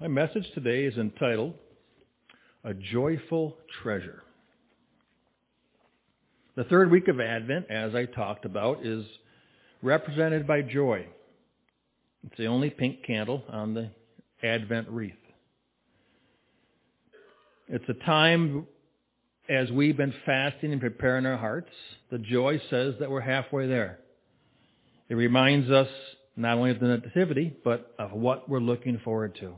My message today is entitled A Joyful Treasure. The third week of Advent, as I talked about, is represented by joy. It's the only pink candle on the Advent wreath. It's a time as we've been fasting and preparing our hearts. The joy says that we're halfway there. It reminds us not only of the Nativity, but of what we're looking forward to.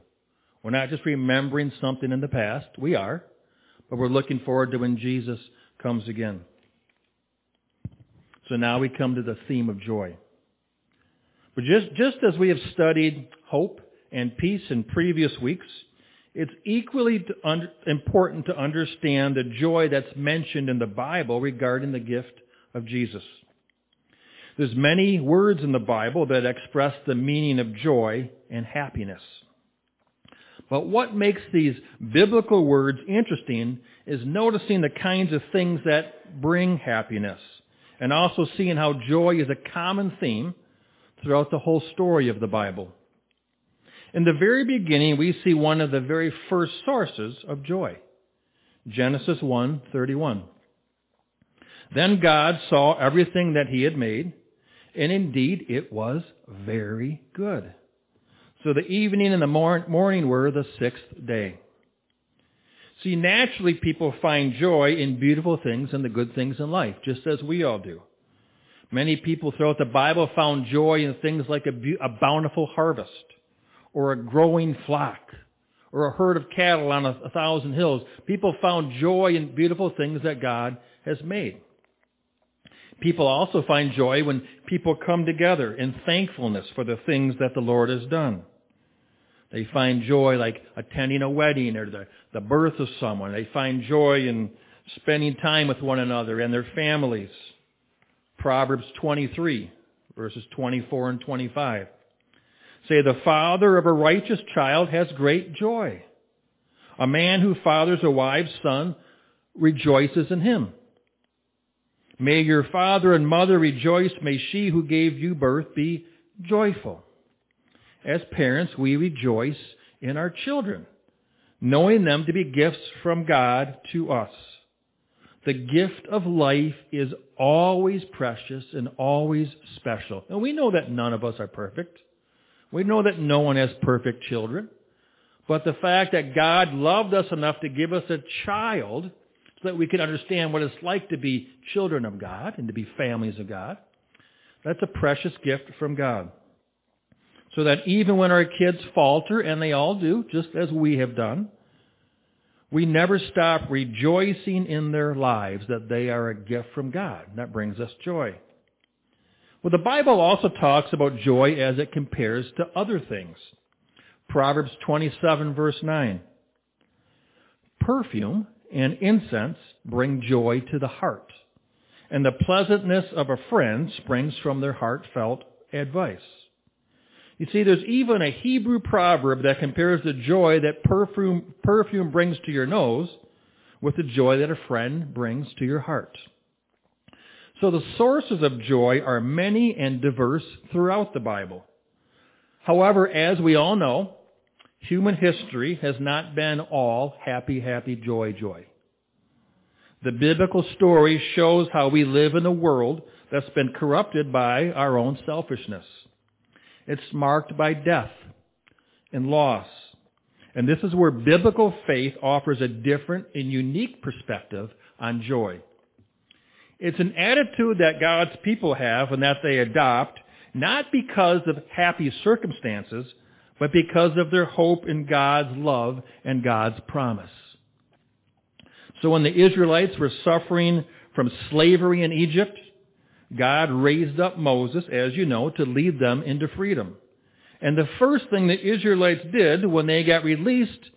We're not just remembering something in the past. We are. But we're looking forward to when Jesus comes again. So now we come to the theme of joy. But just, just as we have studied hope and peace in previous weeks, it's equally important to understand the joy that's mentioned in the Bible regarding the gift of Jesus. There's many words in the Bible that express the meaning of joy and happiness. But what makes these biblical words interesting is noticing the kinds of things that bring happiness and also seeing how joy is a common theme throughout the whole story of the Bible. In the very beginning, we see one of the very first sources of joy. Genesis 1:31. Then God saw everything that he had made, and indeed it was very good. So the evening and the morning were the sixth day. See, naturally people find joy in beautiful things and the good things in life, just as we all do. Many people throughout the Bible found joy in things like a, a bountiful harvest, or a growing flock, or a herd of cattle on a, a thousand hills. People found joy in beautiful things that God has made. People also find joy when people come together in thankfulness for the things that the Lord has done. They find joy like attending a wedding or the, the birth of someone. They find joy in spending time with one another and their families. Proverbs 23, verses 24 and 25 say, The father of a righteous child has great joy. A man who fathers a wife's son rejoices in him. May your father and mother rejoice. May she who gave you birth be joyful. As parents, we rejoice in our children, knowing them to be gifts from God to us. The gift of life is always precious and always special. And we know that none of us are perfect. We know that no one has perfect children. But the fact that God loved us enough to give us a child so that we can understand what it's like to be children of God and to be families of God, that's a precious gift from God. So that even when our kids falter, and they all do, just as we have done, we never stop rejoicing in their lives that they are a gift from God. That brings us joy. Well, the Bible also talks about joy as it compares to other things. Proverbs 27 verse 9. Perfume and incense bring joy to the heart, and the pleasantness of a friend springs from their heartfelt advice. You see, there's even a Hebrew proverb that compares the joy that perfume, perfume brings to your nose with the joy that a friend brings to your heart. So the sources of joy are many and diverse throughout the Bible. However, as we all know, human history has not been all happy, happy, joy, joy. The biblical story shows how we live in a world that's been corrupted by our own selfishness. It's marked by death and loss. And this is where biblical faith offers a different and unique perspective on joy. It's an attitude that God's people have and that they adopt, not because of happy circumstances, but because of their hope in God's love and God's promise. So when the Israelites were suffering from slavery in Egypt, God raised up Moses, as you know, to lead them into freedom. And the first thing the Israelites did when they got released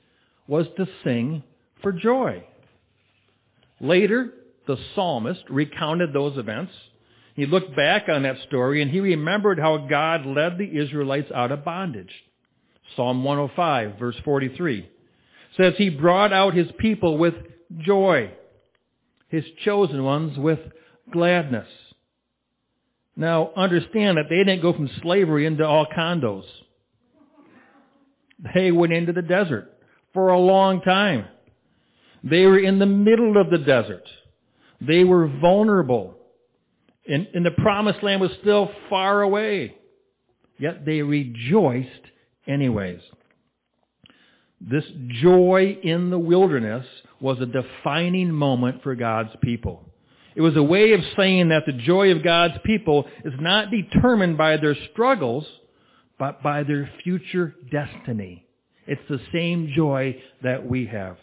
was to sing for joy. Later, the psalmist recounted those events. He looked back on that story and he remembered how God led the Israelites out of bondage. Psalm 105 verse 43 says he brought out his people with joy, his chosen ones with gladness. Now, understand that they didn't go from slavery into all condos. They went into the desert for a long time. They were in the middle of the desert. They were vulnerable. And, and the promised land was still far away. Yet they rejoiced anyways. This joy in the wilderness was a defining moment for God's people. It was a way of saying that the joy of God's people is not determined by their struggles, but by their future destiny. It's the same joy that we have.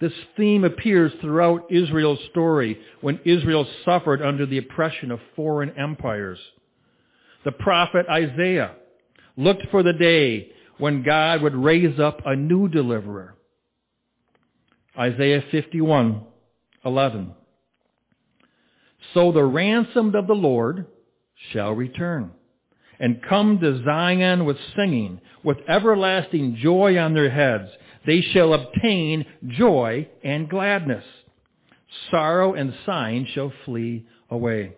This theme appears throughout Israel's story when Israel suffered under the oppression of foreign empires. The prophet Isaiah looked for the day when God would raise up a new deliverer. Isaiah 51, 11. So the ransomed of the Lord shall return and come to Zion with singing, with everlasting joy on their heads. They shall obtain joy and gladness. Sorrow and sighing shall flee away.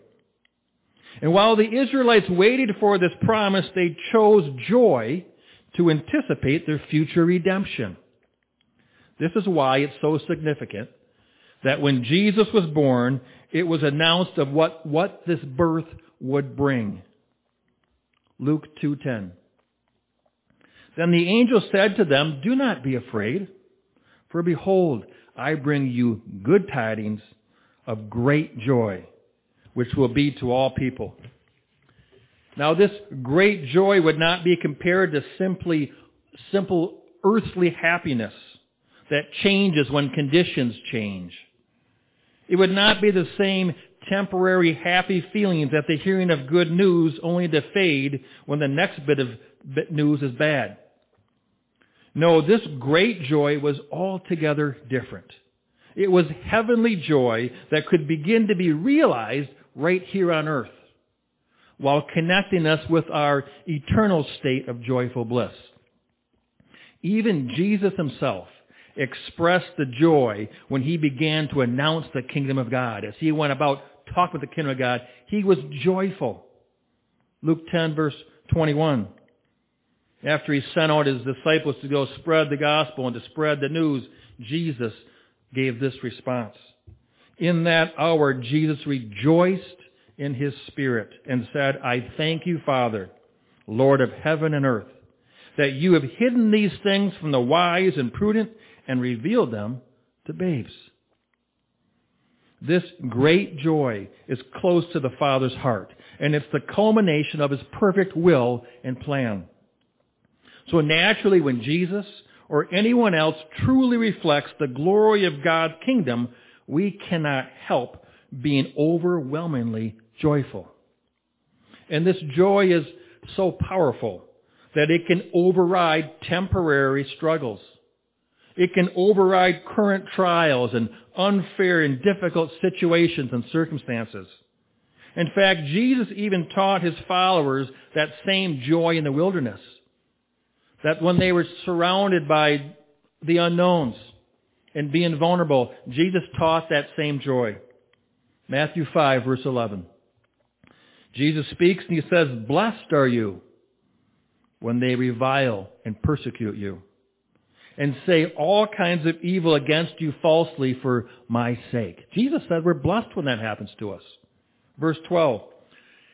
And while the Israelites waited for this promise, they chose joy to anticipate their future redemption. This is why it's so significant that when Jesus was born, it was announced of what, what this birth would bring. Luke 2:10. Then the angel said to them, "Do not be afraid, for behold, I bring you good tidings of great joy, which will be to all people." Now this great joy would not be compared to simply simple earthly happiness that changes when conditions change. It would not be the same temporary happy feelings at the hearing of good news only to fade when the next bit of news is bad. No, this great joy was altogether different. It was heavenly joy that could begin to be realized right here on earth while connecting us with our eternal state of joyful bliss. Even Jesus himself expressed the joy when he began to announce the kingdom of God. As he went about talking with the kingdom of God, he was joyful. Luke 10 verse 21. After he sent out his disciples to go spread the gospel and to spread the news, Jesus gave this response. In that hour, Jesus rejoiced in his spirit and said, I thank you, Father, Lord of heaven and earth, that you have hidden these things from the wise and prudent and revealed them to babes. This great joy is close to the Father's heart, and it's the culmination of His perfect will and plan. So naturally, when Jesus or anyone else truly reflects the glory of God's kingdom, we cannot help being overwhelmingly joyful. And this joy is so powerful that it can override temporary struggles. It can override current trials and unfair and difficult situations and circumstances. In fact, Jesus even taught his followers that same joy in the wilderness. That when they were surrounded by the unknowns and being vulnerable, Jesus taught that same joy. Matthew 5 verse 11. Jesus speaks and he says, Blessed are you when they revile and persecute you and say all kinds of evil against you falsely for my sake. Jesus said we're blessed when that happens to us. Verse 12.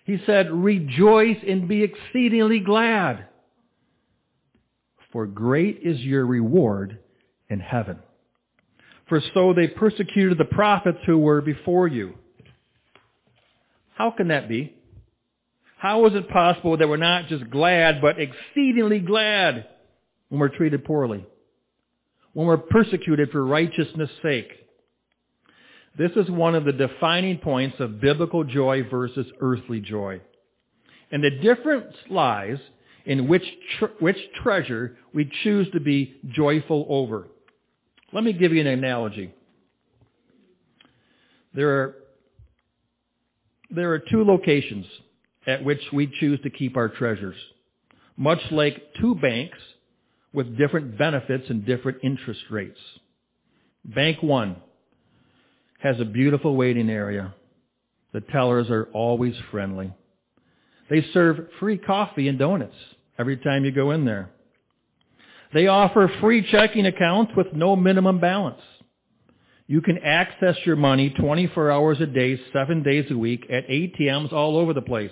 He said, Rejoice and be exceedingly glad, for great is your reward in heaven. For so they persecuted the prophets who were before you. How can that be? How is it possible that we're not just glad, but exceedingly glad when we're treated poorly? When we're persecuted for righteousness' sake. This is one of the defining points of biblical joy versus earthly joy. And the difference lies in which, tre- which treasure we choose to be joyful over. Let me give you an analogy. There are, there are two locations at which we choose to keep our treasures. Much like two banks with different benefits and different interest rates. Bank One has a beautiful waiting area. The tellers are always friendly. They serve free coffee and donuts every time you go in there. They offer free checking accounts with no minimum balance. You can access your money 24 hours a day, 7 days a week at ATMs all over the place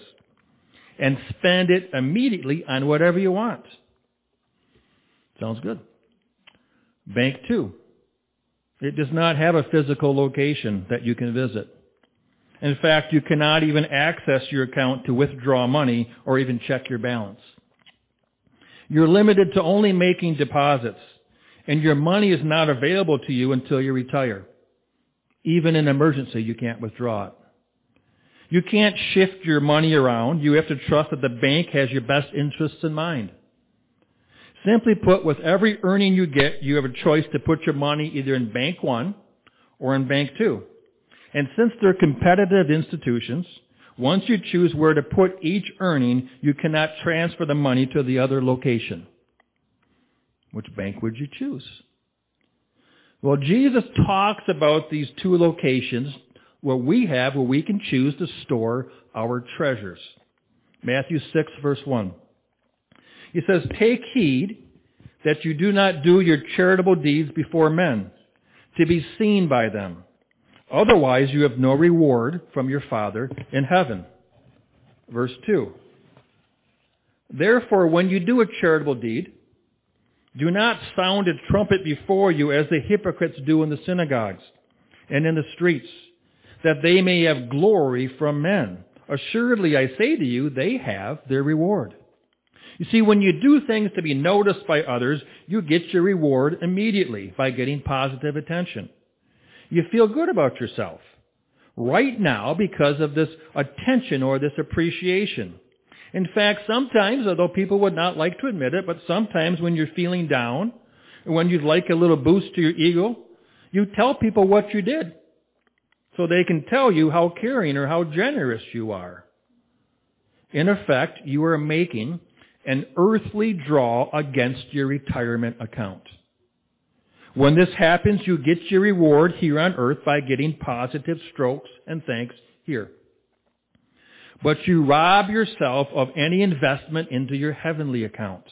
and spend it immediately on whatever you want. Sounds good. Bank 2. It does not have a physical location that you can visit. In fact, you cannot even access your account to withdraw money or even check your balance. You're limited to only making deposits, and your money is not available to you until you retire. Even in emergency, you can't withdraw it. You can't shift your money around. You have to trust that the bank has your best interests in mind. Simply put, with every earning you get, you have a choice to put your money either in Bank 1 or in Bank 2. And since they're competitive institutions, once you choose where to put each earning, you cannot transfer the money to the other location. Which bank would you choose? Well, Jesus talks about these two locations where we have, where we can choose to store our treasures. Matthew 6 verse 1. He says, Take heed that you do not do your charitable deeds before men, to be seen by them. Otherwise you have no reward from your Father in heaven. Verse 2. Therefore, when you do a charitable deed, do not sound a trumpet before you as the hypocrites do in the synagogues and in the streets, that they may have glory from men. Assuredly, I say to you, they have their reward. You see, when you do things to be noticed by others, you get your reward immediately by getting positive attention. You feel good about yourself right now because of this attention or this appreciation. In fact, sometimes, although people would not like to admit it, but sometimes when you're feeling down, when you'd like a little boost to your ego, you tell people what you did so they can tell you how caring or how generous you are. In effect, you are making an earthly draw against your retirement account. When this happens, you get your reward here on earth by getting positive strokes and thanks here but you rob yourself of any investment into your heavenly account.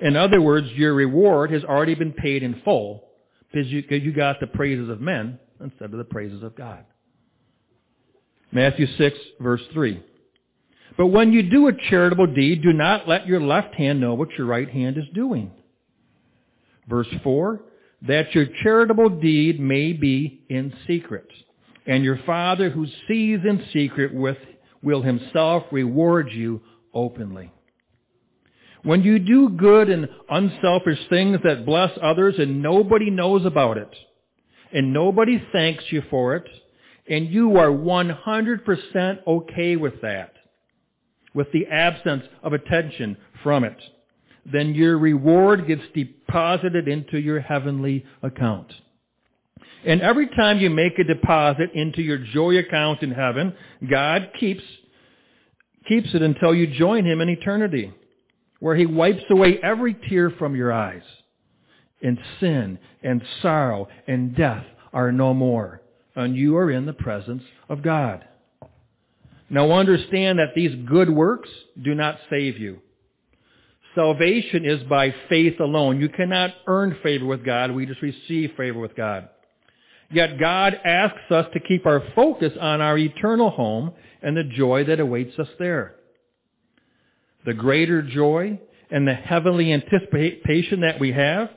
In other words, your reward has already been paid in full because you, you got the praises of men instead of the praises of God. Matthew 6 verse 3. But when you do a charitable deed, do not let your left hand know what your right hand is doing. Verse 4, that your charitable deed may be in secret. And your Father who sees in secret with will himself reward you openly. When you do good and unselfish things that bless others and nobody knows about it, and nobody thanks you for it, and you are 100% okay with that, with the absence of attention from it, then your reward gets deposited into your heavenly account. And every time you make a deposit into your joy account in heaven, God keeps, keeps it until you join Him in eternity, where He wipes away every tear from your eyes. And sin and sorrow and death are no more. And you are in the presence of God. Now understand that these good works do not save you. Salvation is by faith alone. You cannot earn favor with God. We just receive favor with God. Yet God asks us to keep our focus on our eternal home and the joy that awaits us there. The greater joy and the heavenly anticipation that we have,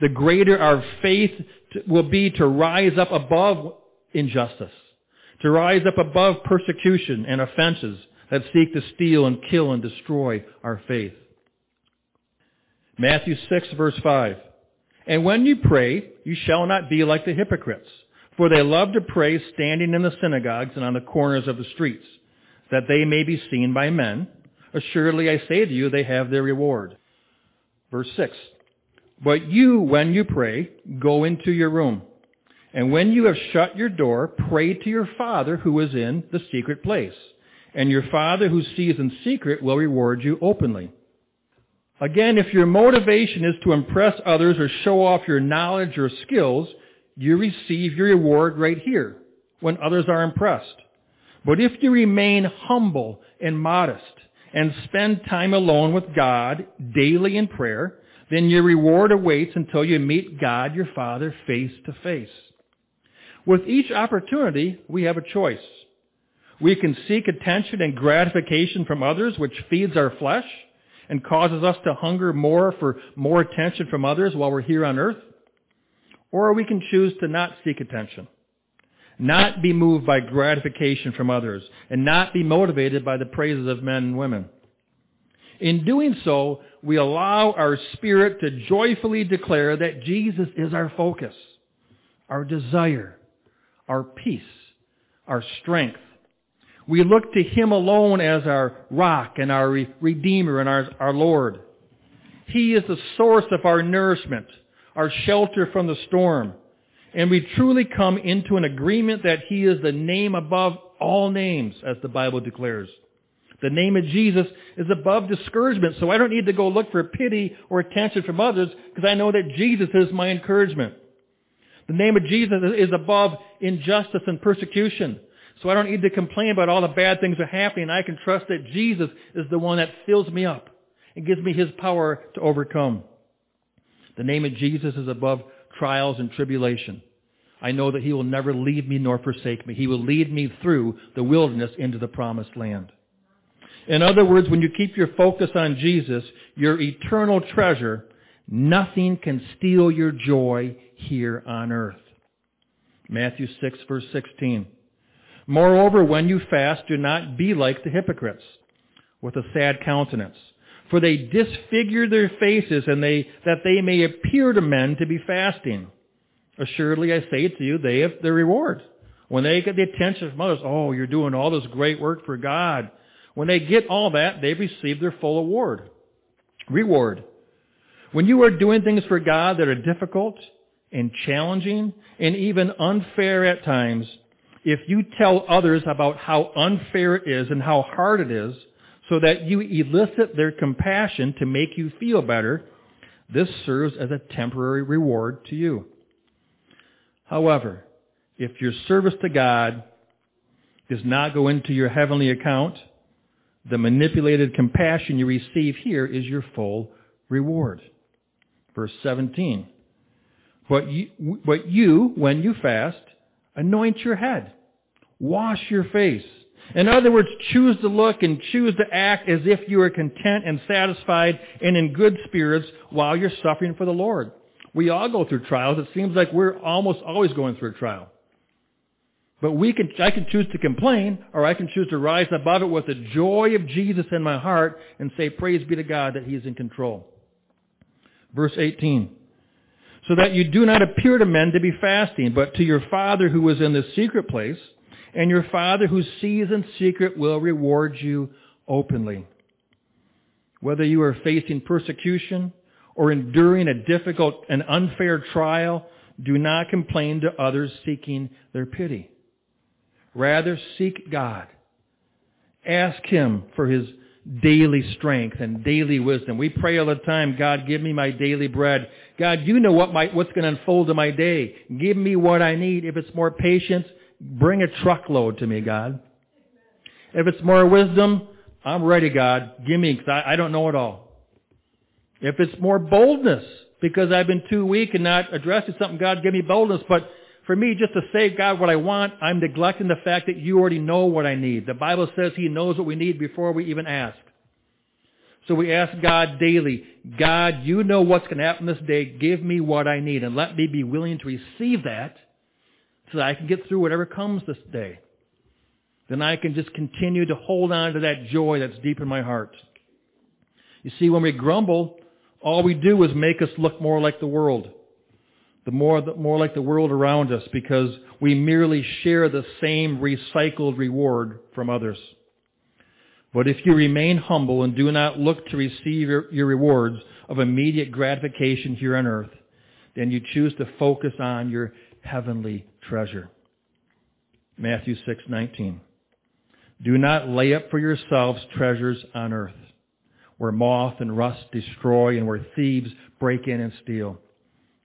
the greater our faith will be to rise up above injustice, to rise up above persecution and offenses that seek to steal and kill and destroy our faith. Matthew 6 verse 5. And when you pray, you shall not be like the hypocrites, for they love to pray standing in the synagogues and on the corners of the streets, that they may be seen by men. Assuredly I say to you, they have their reward. Verse 6. But you, when you pray, go into your room. And when you have shut your door, pray to your Father who is in the secret place. And your Father who sees in secret will reward you openly. Again, if your motivation is to impress others or show off your knowledge or skills, you receive your reward right here when others are impressed. But if you remain humble and modest and spend time alone with God daily in prayer, then your reward awaits until you meet God your Father face to face. With each opportunity, we have a choice. We can seek attention and gratification from others, which feeds our flesh and causes us to hunger more for more attention from others while we're here on earth. Or we can choose to not seek attention, not be moved by gratification from others, and not be motivated by the praises of men and women. In doing so, we allow our spirit to joyfully declare that Jesus is our focus, our desire, our peace, our strength. We look to Him alone as our rock and our Redeemer and our, our Lord. He is the source of our nourishment, our shelter from the storm. And we truly come into an agreement that He is the name above all names, as the Bible declares. The name of Jesus is above discouragement, so I don't need to go look for pity or attention from others because I know that Jesus is my encouragement. The name of Jesus is above injustice and persecution. So I don't need to complain about all the bad things that are happening. I can trust that Jesus is the one that fills me up and gives me His power to overcome. The name of Jesus is above trials and tribulation. I know that He will never leave me nor forsake me. He will lead me through the wilderness into the promised land. In other words, when you keep your focus on Jesus, your eternal treasure, nothing can steal your joy here on earth. Matthew 6 verse 16. Moreover, when you fast, do not be like the hypocrites with a sad countenance. For they disfigure their faces and they, that they may appear to men to be fasting. Assuredly, I say to you, they have their reward. When they get the attention from others, oh, you're doing all this great work for God. When they get all that, they've received their full award. Reward. When you are doing things for God that are difficult and challenging and even unfair at times, if you tell others about how unfair it is and how hard it is, so that you elicit their compassion to make you feel better, this serves as a temporary reward to you. However, if your service to God does not go into your heavenly account, the manipulated compassion you receive here is your full reward. Verse 17. But you, you, when you fast, anoint your head, wash your face. In other words, choose to look and choose to act as if you are content and satisfied and in good spirits while you're suffering for the Lord. We all go through trials. It seems like we're almost always going through a trial. But we can, I can choose to complain, or I can choose to rise above it with the joy of Jesus in my heart and say, praise be to God that He is in control. Verse 18. So that you do not appear to men to be fasting, but to your Father who is in the secret place, and your Father who sees in secret will reward you openly. Whether you are facing persecution or enduring a difficult and unfair trial, do not complain to others seeking their pity. Rather, seek God. Ask Him for His daily strength and daily wisdom. We pray all the time, God, give me my daily bread. God, you know what my, what's going to unfold in my day. Give me what I need. If it's more patience, bring a truckload to me, God. If it's more wisdom, I'm ready, God. Give me, because I, I don't know it all. If it's more boldness, because I've been too weak and not addressing something, God, give me boldness. But for me just to say, God, what I want, I'm neglecting the fact that you already know what I need. The Bible says He knows what we need before we even ask. So we ask God daily, God, you know what's going to happen this day. Give me what I need and let me be willing to receive that so that I can get through whatever comes this day. Then I can just continue to hold on to that joy that's deep in my heart. You see, when we grumble, all we do is make us look more like the world the more, the more like the world around us because we merely share the same recycled reward from others. But if you remain humble and do not look to receive your, your rewards of immediate gratification here on earth, then you choose to focus on your heavenly treasure. Matthew 6:19. Do not lay up for yourselves treasures on earth, where moth and rust destroy and where thieves break in and steal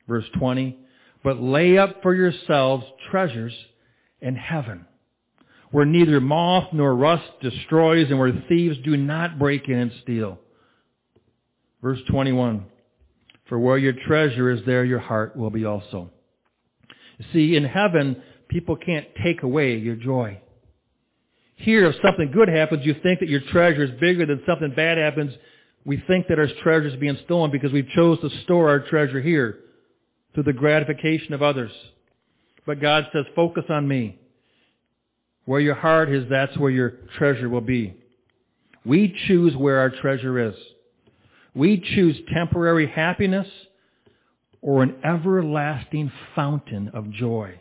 Verse 20, but lay up for yourselves treasures in heaven, where neither moth nor rust destroys and where thieves do not break in and steal. Verse 21, For where your treasure is, there your heart will be also. See, in heaven, people can't take away your joy. Here, if something good happens, you think that your treasure is bigger than something bad happens. We think that our treasure is being stolen because we chose to store our treasure here through the gratification of others. But God says, focus on me. Where your heart is, that's where your treasure will be. We choose where our treasure is. We choose temporary happiness or an everlasting fountain of joy.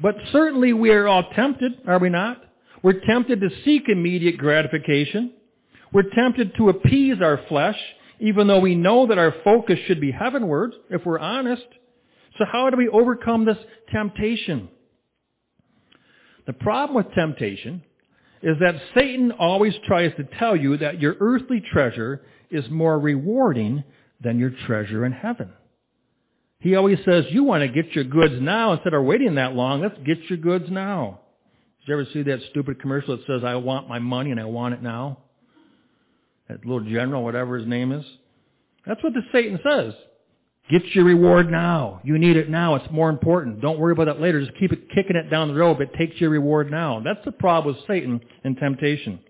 But certainly we are all tempted, are we not? We're tempted to seek immediate gratification. We're tempted to appease our flesh, even though we know that our focus should be heavenward, if we're honest. So how do we overcome this temptation? The problem with temptation is that Satan always tries to tell you that your earthly treasure is more rewarding than your treasure in heaven. He always says, you want to get your goods now instead of waiting that long. Let's get your goods now. Did you ever see that stupid commercial that says, I want my money and I want it now? That little general, whatever his name is. That's what the Satan says. Get your reward now. You need it now. It's more important. Don't worry about that later. Just keep it kicking it down the road, but take your reward now. That's the problem with Satan and temptation.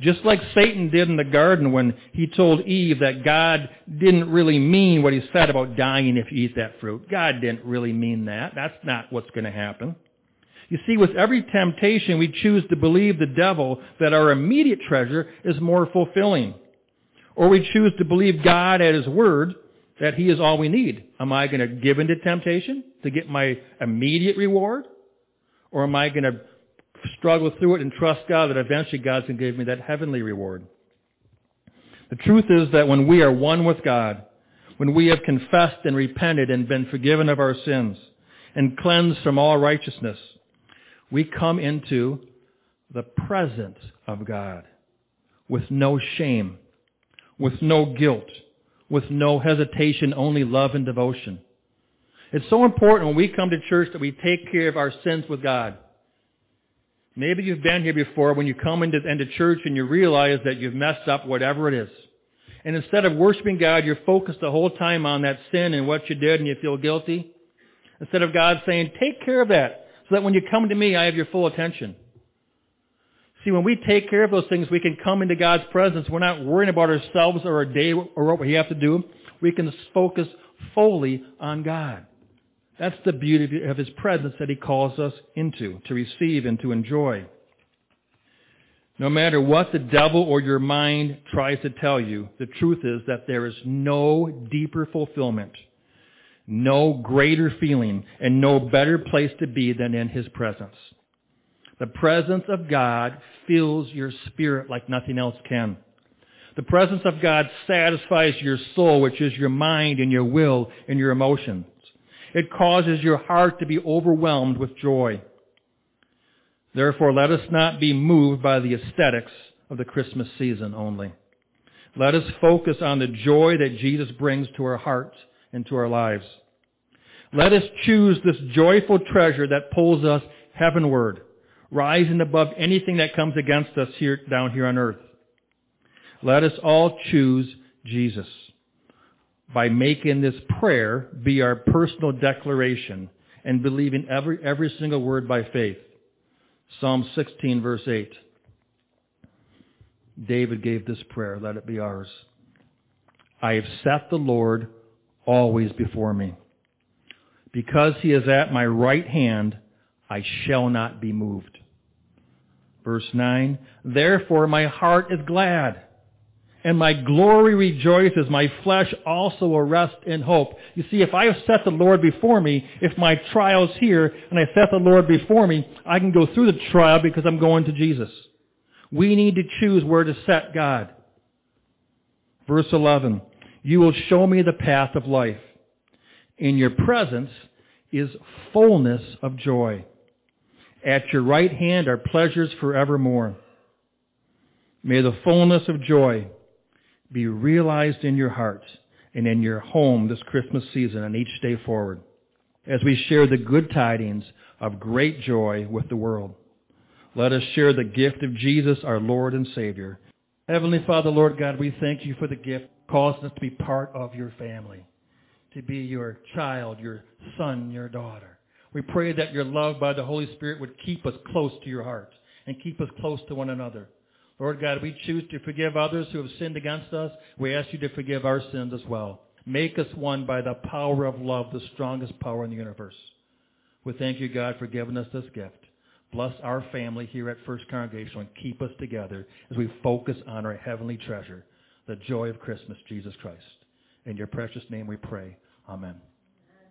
Just like Satan did in the garden when he told Eve that God didn't really mean what he said about dying if you eat that fruit. God didn't really mean that. That's not what's going to happen. You see, with every temptation, we choose to believe the devil that our immediate treasure is more fulfilling. Or we choose to believe God at his word that he is all we need. Am I going to give into temptation to get my immediate reward? Or am I going to struggle through it and trust God that eventually God's going to give me that heavenly reward. The truth is that when we are one with God, when we have confessed and repented and been forgiven of our sins and cleansed from all righteousness, we come into the presence of God with no shame, with no guilt, with no hesitation, only love and devotion. It's so important when we come to church that we take care of our sins with God. Maybe you've been here before when you come into, into church and you realize that you've messed up whatever it is. And instead of worshiping God, you're focused the whole time on that sin and what you did and you feel guilty. Instead of God saying, take care of that so that when you come to me, I have your full attention. See, when we take care of those things, we can come into God's presence. We're not worrying about ourselves or our day or what we have to do. We can focus fully on God. That's the beauty of His presence that He calls us into, to receive and to enjoy. No matter what the devil or your mind tries to tell you, the truth is that there is no deeper fulfillment, no greater feeling, and no better place to be than in His presence. The presence of God fills your spirit like nothing else can. The presence of God satisfies your soul, which is your mind and your will and your emotions. It causes your heart to be overwhelmed with joy. Therefore, let us not be moved by the aesthetics of the Christmas season only. Let us focus on the joy that Jesus brings to our hearts and to our lives. Let us choose this joyful treasure that pulls us heavenward, rising above anything that comes against us here, down here on earth. Let us all choose Jesus by making this prayer be our personal declaration and believing every, every single word by faith. Psalm 16 verse 8. David gave this prayer. Let it be ours. I have set the Lord always before me. Because he is at my right hand, I shall not be moved. Verse 9. Therefore my heart is glad and my glory rejoices. My flesh also will rest in hope. You see, if I have set the Lord before me, if my trial's here and I set the Lord before me, I can go through the trial because I'm going to Jesus. We need to choose where to set God. Verse 11. You will show me the path of life. In your presence is fullness of joy. At your right hand are pleasures forevermore. May the fullness of joy be realized in your heart and in your home this Christmas season and each day forward as we share the good tidings of great joy with the world. Let us share the gift of Jesus, our Lord and Savior. Heavenly Father, Lord God, we thank you for the gift causing us to be part of your family, to be your child, your son, your daughter. We pray that your love by the Holy Spirit would keep us close to your heart and keep us close to one another. Lord God, we choose to forgive others who have sinned against us. We ask you to forgive our sins as well. Make us one by the power of love, the strongest power in the universe. We thank you, God, for giving us this gift. Bless our family here at First Congregational and keep us together as we focus on our heavenly treasure, the joy of Christmas, Jesus Christ. In your precious name we pray. Amen.